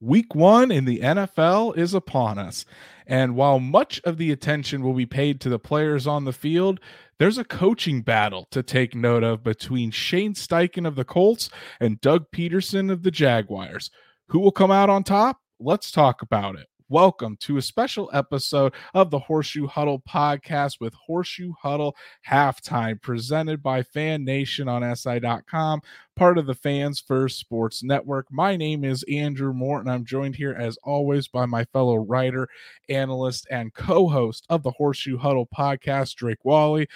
Week one in the NFL is upon us. And while much of the attention will be paid to the players on the field, there's a coaching battle to take note of between Shane Steichen of the Colts and Doug Pederson of the Jaguars. Who will come out on top? Let's talk about it. Welcome to a special episode of the Horseshoe Huddle podcast with Horseshoe Huddle Halftime, presented by Fan Nation on SI.com, part of the Fans First Sports Network. My name is Andrew Moore. I'm joined here, as always, by my fellow writer, analyst, and co host of the Horseshoe Huddle podcast, Drake Wally.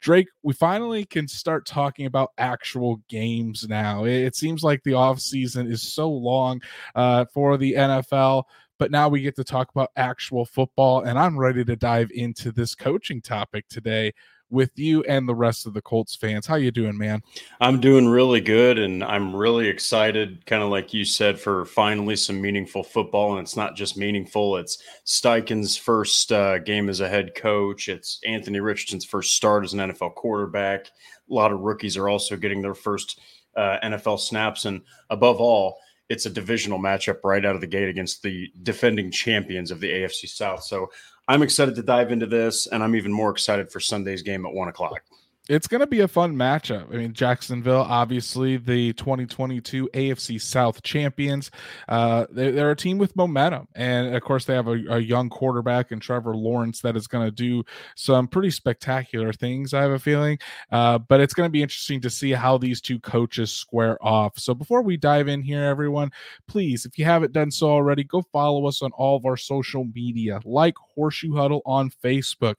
Drake, we finally can start talking about actual games now. It, seems like the off season is so long uh, for the NFL but now we get to talk about actual football and i'm ready to dive into this coaching topic today with you and the rest of the colts fans. How you doing man? I'm doing really good and i'm really excited kind of like you said for finally some meaningful football. And it's not just meaningful it's steichen's first uh, game as a head coach. It's anthony richardson's first start as an nfl quarterback. A lot of rookies are also getting their first uh, nfl snaps. And above all it's a divisional matchup right out of the gate against the defending champions of the AFC South. So I'm excited to dive into this, and I'm even more excited for Sunday's game at one o'clock it's going to be a fun matchup. I mean, Jacksonville, obviously the 2022 AFC South champions. Uh, they're, they're, a team with momentum, and of course, they have a, a young quarterback in Trevor Lawrence that is going to do some pretty spectacular things. I have a feeling, uh, but it's going to be interesting to see how these two coaches square off. So, before we dive in here, everyone, please, if you haven't done so already, go follow us on all of our social media, like Horseshoe Huddle on Facebook.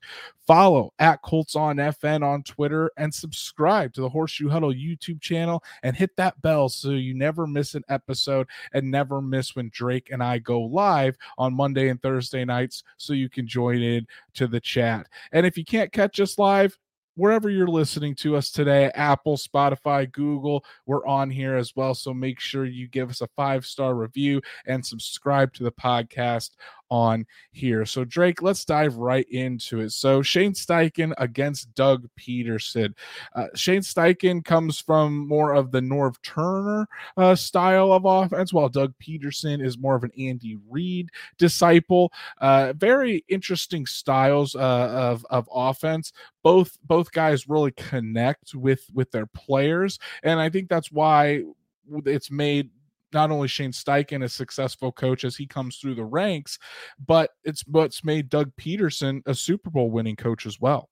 Follow at Colts on FN on Twitter and subscribe to the Horseshoe Huddle YouTube channel and hit that bell so you never miss an episode and never miss when Drake and I go live on Monday and Thursday nights so you can join in to the chat. And if you can't catch us live, wherever you're listening to us today Apple, Spotify, Google, we're on here as well. So make sure you give us a five star review and subscribe to the podcast on here. So, Drake, let's dive right into it. So, Shane Steichen against Doug Pederson. Uh, Shane Steichen comes from more of the Norv Turner uh, style of offense, while Doug Pederson is more of an Andy Reid disciple. Uh, very interesting styles uh, of, of offense. Both both guys really connect with with their players, and I think that's why it's made not only Shane Steichen a successful coach as he comes through the ranks, but it's what's made Doug Pederson a Super Bowl winning coach as well.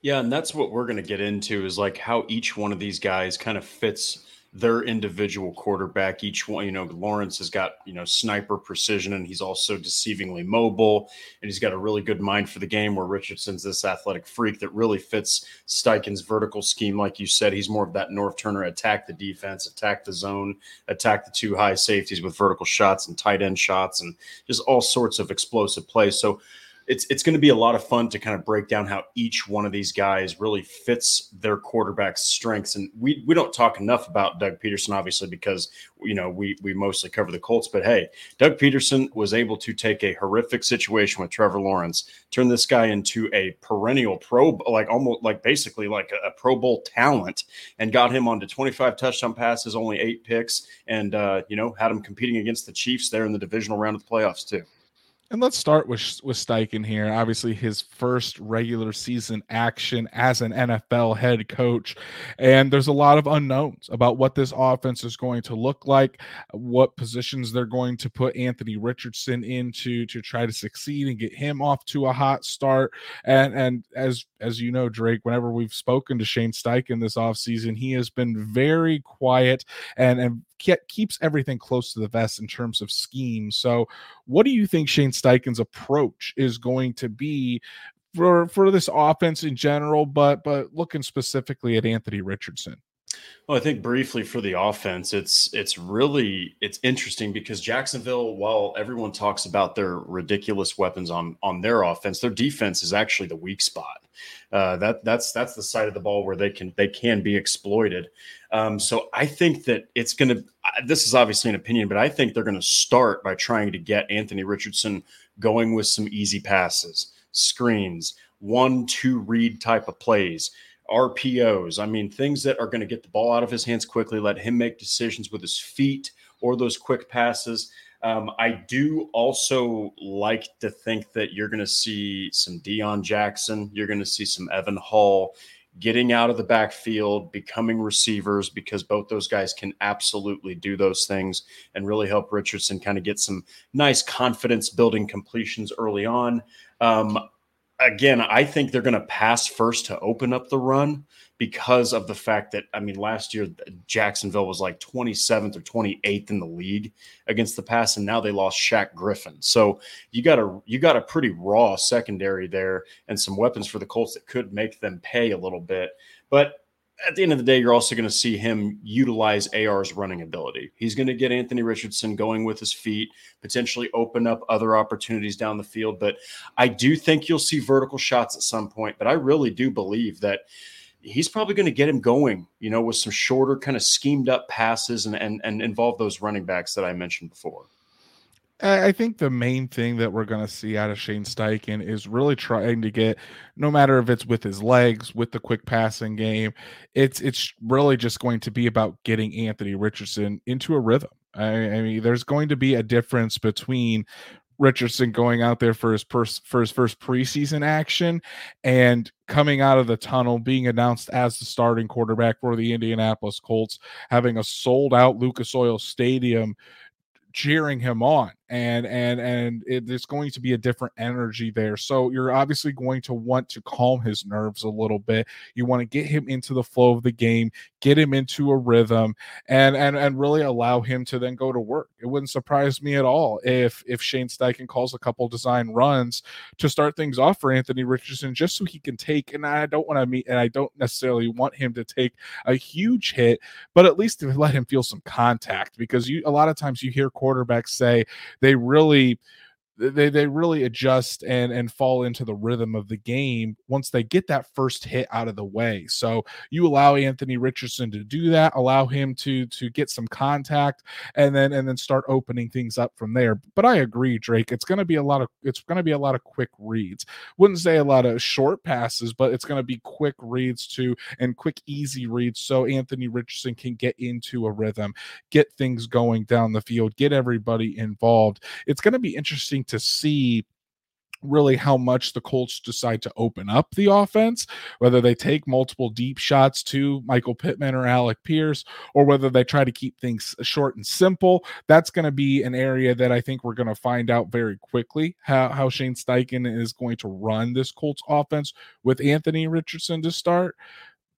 Yeah, and that's what we're going to get into is like how each one of these guys kind of fits their individual quarterback. Each one, you know, Lawrence has got, you know, sniper precision and he's also deceivingly mobile and he's got a really good mind for the game where Richardson's this athletic freak that really fits Steichen's vertical scheme. Like you said, he's more of that Norv Turner attack the defense, attack the zone, attack the two high safeties with vertical shots and tight end shots and just all sorts of explosive plays. So, it's it's going to be a lot of fun to kind of break down how each one of these guys really fits their quarterback's strengths. And we we don't talk enough about Doug Pederson, obviously, because you know we we mostly cover the Colts. But hey, Doug Pederson was able to take a horrific situation with Trevor Lawrence, turn this guy into a perennial pro, like almost like basically like a, a Pro Bowl talent, and got him onto 25 touchdown passes, only eight picks, and uh, you know had him competing against the Chiefs there in the divisional round of the playoffs too. And let's start with with Steichen here. Obviously, his first regular season action as an NFL head coach, and there's a lot of unknowns about what this offense is going to look like, what positions they're going to put Anthony Richardson into to try to succeed and get him off to a hot start. And and as as you know, Drake, whenever we've spoken to Shane Steichen this offseason, he has been very quiet and and keeps everything close to the vest in terms of scheme. So, what do you think Shane Steichen's approach is going to be for for this offense in general, but but looking specifically at Anthony Richardson? Well, I think briefly for the offense, it's it's really it's interesting because Jacksonville, while everyone talks about their ridiculous weapons on on their offense, their defense is actually the weak spot. Uh, that that's that's the side of the ball where they can they can be exploited. Um, so I think that it's going to. This is obviously an opinion, but I think they're going to start by trying to get Anthony Richardson going with some easy passes, screens, one two read type of plays RPOs. I mean, things that are going to get the ball out of his hands quickly, let him make decisions with his feet or those quick passes. Um, I do also like to think that you're going to see some Deon Jackson, you're going to see some Evan Hull getting out of the backfield, becoming receivers, because both those guys can absolutely do those things and really help Richardson kind of get some nice confidence building completions early on. Um, again, I think they're going to pass first to open up the run because of the fact that I mean, last year uh, Jacksonville was like 27th or 28th in the league against the pass, and now they lost Shaq Griffin. So you got a you got a pretty raw secondary there, and some weapons for the Colts that could make them pay a little bit. But at the end of the day, you're also going to see him utilize AR's running ability. He's going to get Anthony Richardson going with his feet, potentially open up other opportunities down the field. But I do think you'll see vertical shots at some point. But I really do believe that he's probably going to get him going, you know, with some shorter, kind of schemed up passes and, and, and involve those running backs that I mentioned before. I think the main thing that we're going to see out of Shane Steichen is really trying to get, no matter if it's with his legs, with the quick passing game, it's it's really just going to be about getting Anthony Richardson into a rhythm. I, I mean, there's going to be a difference between Richardson going out there for his first for his first preseason action and coming out of the tunnel, being announced as the starting quarterback for the Indianapolis Colts, having a sold out Lucas Oil Stadium cheering him on and and and it, there's going to be a different energy there. So you're obviously going to want to calm his nerves a little bit. You want to get him into the flow of the game get him into a rhythm and and and really allow him to then go to work. It wouldn't surprise me at all if if Shane Steichen calls a couple design runs to start things off for Anthony Richardson just so he can take and I don't want to meet and I don't necessarily want him to take a huge hit but at least to let him feel some contact because you a lot of times you hear quarterbacks say they really they they really adjust and and fall into the rhythm of the game once they get that first hit out of the way. So you allow Anthony Richardson to do that, allow him to to get some contact and then and then start opening things up from there. But I agree Drake, it's going to be a lot of it's going to be a lot of quick reads. Wouldn't say a lot of short passes, but it's going to be quick reads too and quick easy reads so Anthony Richardson can get into a rhythm, get things going down the field, get everybody involved. It's going to be interesting to see really how much the Colts decide to open up the offense, whether they take multiple deep shots to Michael Pittman or Alec Pierce, or whether they try to keep things short and simple. That's going to be an area that I think we're going to find out very quickly how, how Shane Steichen is going to run this Colts offense with Anthony Richardson to start.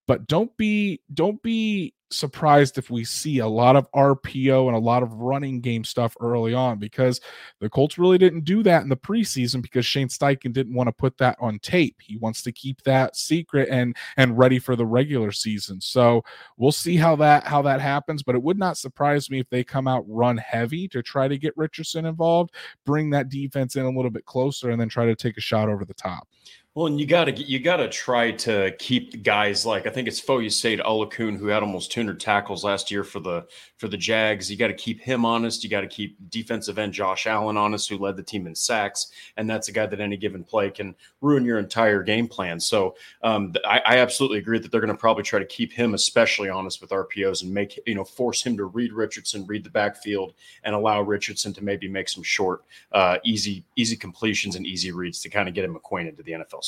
But don't be don't be surprised if we see a lot of RPO and a lot of running game stuff early on because the Colts really didn't do that in the preseason because Shane Steichen didn't want to put that on tape. He wants to keep that secret and and ready for the regular season. So we'll see how that how that happens, but it would not surprise me if they come out run heavy to try to get Richardson involved, bring that defense in a little bit closer and then try to take a shot over the top. Well, and you gotta you gotta try to keep guys like I think it's Foyesade Oluokun who had almost 200 tackles last year for the for the Jags. You got to keep him honest. You got to keep defensive end Josh Allen honest, who led the team in sacks, and that's a guy that any given play can ruin your entire game plan. So um, I, I, absolutely agree that they're going to probably try to keep him especially honest with RPOs and make you know force him to read Richardson, read the backfield, and allow Richardson to maybe make some short, uh, easy easy completions and easy reads to kind of get him acquainted to the NFL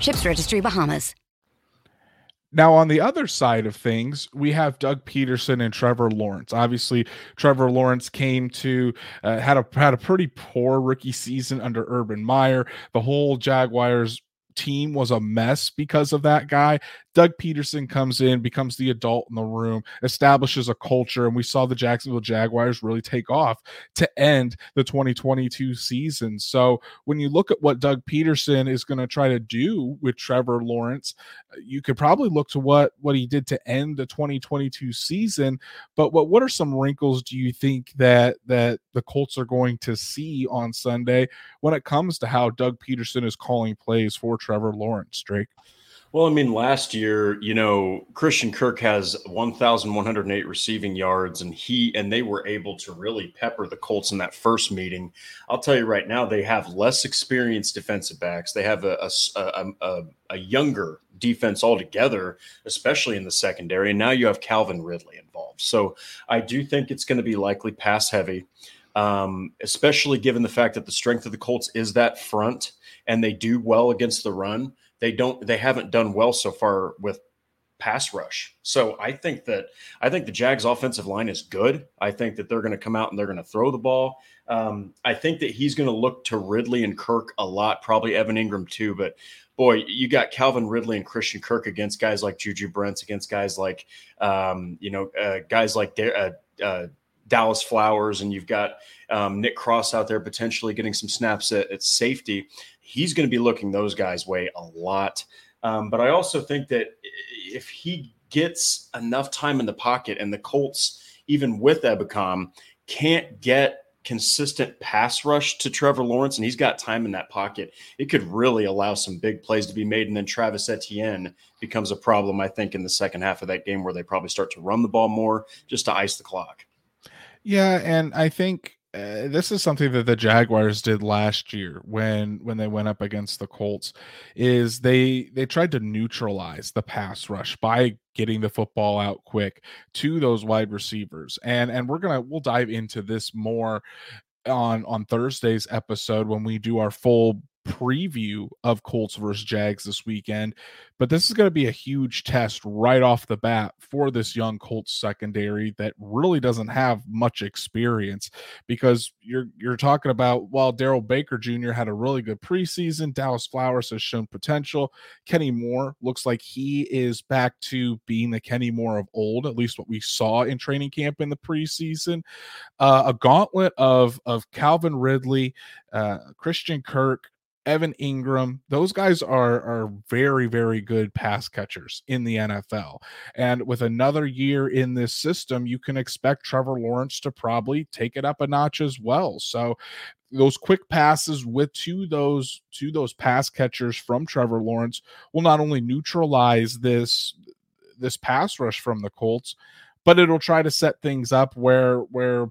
Ships Registry Bahamas. Now, on the other side of things, we have Doug Pederson and Trevor Lawrence. Obviously, Trevor Lawrence came to uh, had a had a pretty poor rookie season under Urban Meyer. The whole Jaguars team was a mess because of that guy. Doug Pederson comes in, becomes the adult in the room, establishes a culture, and we saw the Jacksonville Jaguars really take off to end the 2022 season. So when you look at what Doug Pederson is going to try to do with Trevor Lawrence, you could probably look to what what he did to end the 2022 season. But what what are some wrinkles do you think that that the Colts are going to see on Sunday when it comes to how Doug Pederson is calling plays for Trevor Lawrence, Drake? Well, I mean, last year, you know, Christian Kirk has 1,108 receiving yards, and he and they were able to really pepper the Colts in that first meeting. I'll tell you right now, they have less experienced defensive backs. They have a a, a, a younger defense altogether, especially in the secondary. And now you have Calvin Ridley involved. So I do think it's going to be likely pass heavy, um, especially given the fact that the strength of the Colts is that front, and they do well against the run they don't they haven't done well so far with pass rush. So I think that I think the Jags offensive line is good. I think that they're going to come out and they're going to throw the ball. Um, I think that he's going to look to Ridley and Kirk a lot, probably Evan Engram too. But boy, you got Calvin Ridley and Christian Kirk against guys like Juju Brents, against guys like um, you know uh, guys like uh, uh, Dallas Flowers, and you've got um, Nick Cross out there potentially getting some snaps at, at safety he's going to be looking those guys' way a lot. Um, but I also think that if he gets enough time in the pocket and the Colts, even with Ebukam, can't get consistent pass rush to Trevor Lawrence and he's got time in that pocket, it could really allow some big plays to be made. And then Travis Etienne becomes a problem, I think, in the second half of that game where they probably start to run the ball more just to ice the clock. Yeah. And I think uh, this is something that the Jaguars did last year when when they went up against the Colts is they they tried to neutralize the pass rush by getting the football out quick to those wide receivers and and we're going to we'll dive into this more on on Thursday's episode when we do our full preview of Colts versus Jags this weekend. But this is going to be a huge test right off the bat for this young Colts secondary that really doesn't have much experience because you're you're talking about while Darrell Baker Jr. had a really good preseason, Dallas Flowers has shown potential. Kenny Moore looks like he is back to being the Kenny Moore of old, at least what we saw in training camp in the preseason. Uh, a gauntlet of of Calvin Ridley, uh, Christian Kirk, Evan Engram, those guys are are very very good pass catchers in the NFL. And with another year in this system, you can expect Trevor Lawrence to probably take it up a notch as well. So those quick passes with to those to those pass catchers from Trevor Lawrence will not only neutralize this this pass rush from the Colts, but it'll try to set things up where where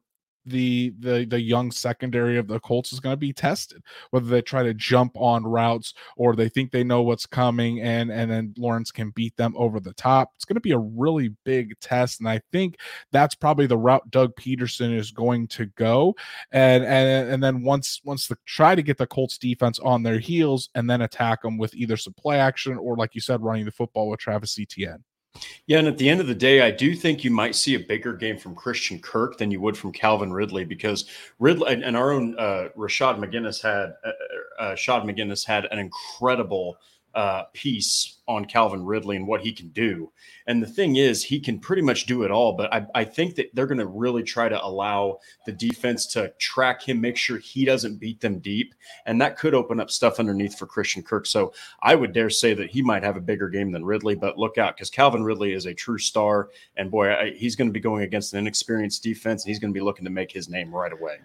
the the the young secondary of the Colts is going to be tested. Whether they try to jump on routes or they think they know what's coming, and and then Lawrence can beat them over the top. It's going to be a really big test, and I think that's probably the route Doug Pederson is going to go. And and and then once once the try to get the Colts defense on their heels, and then attack them with either some play action or like you said, running the football with Travis Etienne. Yeah, and at the end of the day, I do think you might see a bigger game from Christian Kirk than you would from Calvin Ridley because Ridley and, our own uh, Rashad McGinnis had uh, uh, Rashad McGinnis had an incredible uh, piece on Calvin Ridley and what he can do. And the thing is, he can pretty much do it all. But I, I think that they're going to really try to allow the defense to track him, make sure he doesn't beat them deep. And that could open up stuff underneath for Christian Kirk. So I would dare say that he might have a bigger game than Ridley. But look out because Calvin Ridley is a true star. And boy, I, he's going to be going against an inexperienced defense. And he's going to be looking to make his name right away.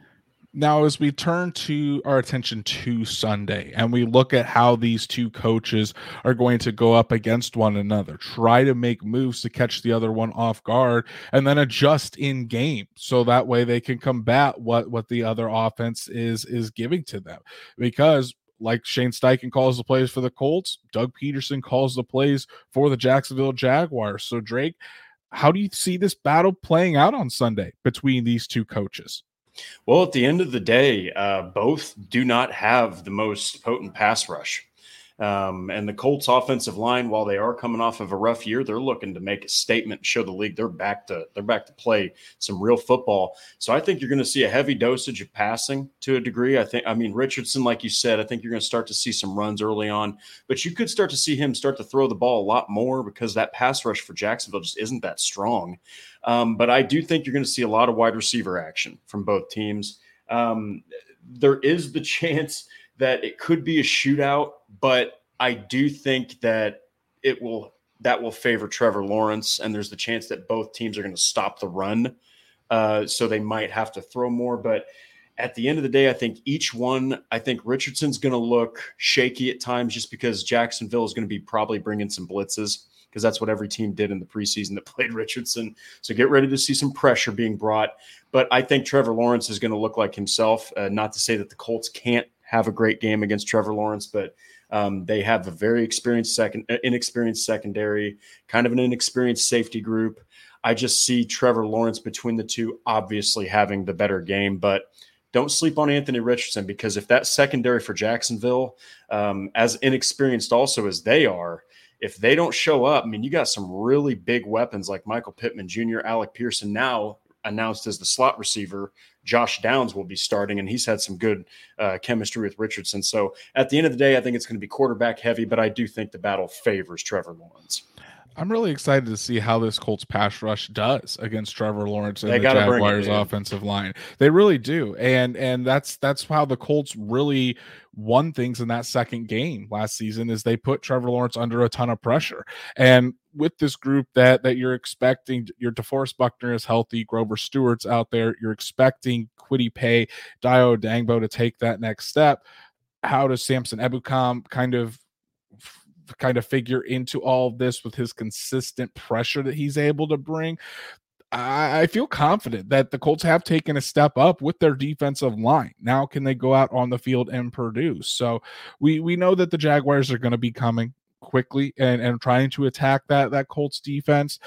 Now, as we turn to our attention to Sunday and we look at how these two coaches are going to go up against one another, try to make moves to catch the other one off guard, and then adjust in game so that way they can combat what what the other offense is is giving to them. Because like Shane Steichen calls the plays for the Colts, Doug Pederson calls the plays for the Jacksonville Jaguars. So Drake, how do you see this battle playing out on Sunday between these two coaches? Well, at the end of the day, uh, both do not have the most potent pass rush. Um, and the Colts offensive line, while they are coming off of a rough year, they're looking to make a statement, show the league they're back to they're back to play some real football. So I think you're going to see a heavy dosage of passing to a degree. I think I mean Richardson, like you said, I think you're going to start to see some runs early on, but you could start to see him start to throw the ball a lot more because that pass rush for Jacksonville just isn't that strong. Um, but I do think you're going to see a lot of wide receiver action from both teams. Um, there is the chance that it could be a shootout, but I do think that it will that will favor Trevor Lawrence, and there's the chance that both teams are going to stop the run, uh, so they might have to throw more. But at the end of the day, I think each one, I think Richardson's going to look shaky at times, just because Jacksonville is going to be probably bringing some blitzes because that's what every team did in the preseason that played Richardson. So get ready to see some pressure being brought. But I think Trevor Lawrence is going to look like himself. Uh, not to say that the Colts can't have a great game against Trevor Lawrence, but um, they have a very experienced second, uh, inexperienced secondary, kind of an inexperienced safety group. I just see Trevor Lawrence between the two, obviously having the better game, but don't sleep on Anthony Richardson because if that secondary for Jacksonville, um, as inexperienced also as they are, if they don't show up, I mean, you got some really big weapons like Michael Pittman Jr., Alec Pearson now announced as the slot receiver Josh Downs will be starting, and he's had some good uh, chemistry with Richardson. So at the end of the day, I think it's going to be quarterback heavy, but I do think the battle favors Trevor Lawrence. I'm really excited to see how this Colts pass rush does against Trevor Lawrence and they the Jaguars offensive line. They really do, and and that's that's how the Colts really won things in that second game last season. Is they put Trevor Lawrence under a ton of pressure, and with this group that that you're expecting, your DeForest Buckner is healthy, Grover Stewart's out there. You're expecting Kwity Paye, Dayo Odeyingbo to take that next step. How does Samson Ebukam kind of kind of figure into all of this with his consistent pressure that he's able to bring. I, I feel confident that the Colts have taken a step up with their defensive line. Now, can they go out on the field and produce? So we we know that the Jaguars are going to be coming quickly and, and trying to attack that that Colts defense.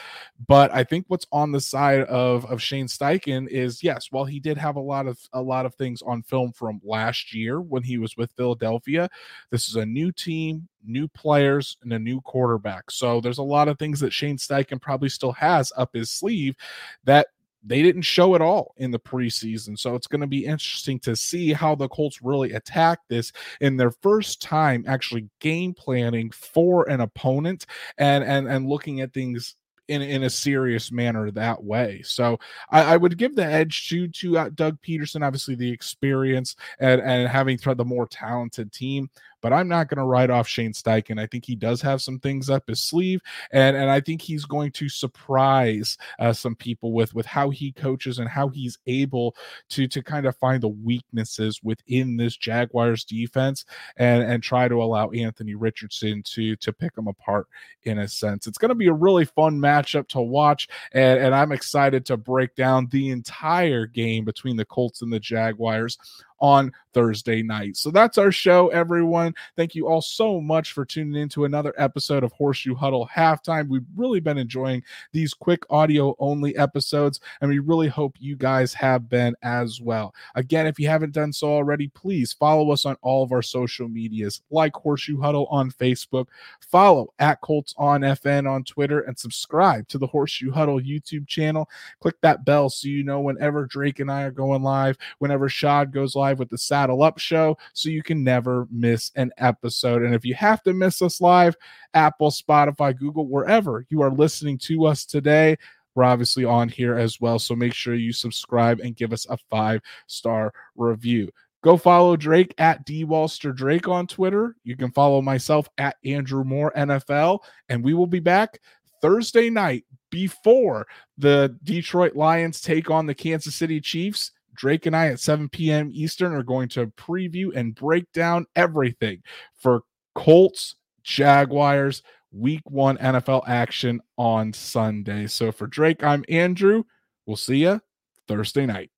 But I think what's on the side of of Shane Steichen is yes, while he did have a lot of a lot of things on film from last year when he was with Philadelphia, this is a new team, new players, and a new quarterback. So there's a lot of things that Shane Steichen probably still has up his sleeve that they didn't show it all in the preseason. So it's going to be interesting to see how the Colts really attack this in their first time actually game planning for an opponent and and and looking at things in, in a serious manner that way. So I, I would give the edge to to uh, Doug Pederson, obviously the experience and and having the more talented team. But I'm not going to write off Shane Steichen. I think he does have some things up his sleeve, and and I think he's going to surprise uh, some people with with how he coaches and how he's able to to kind of find the weaknesses within this Jaguars defense and and try to allow Anthony Richardson to to pick them apart in a sense. It's going to be a really fun matchup to watch, and and I'm excited to break down the entire game between the Colts and the Jaguars on Thursday night. So that's our show, everyone. Thank you all so much for tuning in to another episode of Horseshoe Huddle Halftime. We've really been enjoying these quick audio only episodes, and we really hope you guys have been as well. Again, if you haven't done so already, please follow us on all of our social medias, like Horseshoe Huddle on Facebook, follow at Colts on FN on Twitter, and subscribe to the Horseshoe Huddle YouTube channel. Click that bell so you know whenever Drake and I are going live, whenever Shad goes live live with the Saddle Up Show so you can never miss an episode. And if you have to miss us live, Apple, Spotify, Google, wherever you are listening to us today, we're obviously on here as well. So make sure you subscribe and give us a five star review. Go follow Drake at D Walster Drake on Twitter. You can follow myself at Andrew Moore NFL, and we will be back Thursday night before the Detroit Lions take on the Kansas City Chiefs. Drake and I at 7 p.m. Eastern are going to preview and break down everything for Colts, Jaguars, week one NFL action on Sunday. So for Drake, I'm Andrew. We'll see you Thursday night.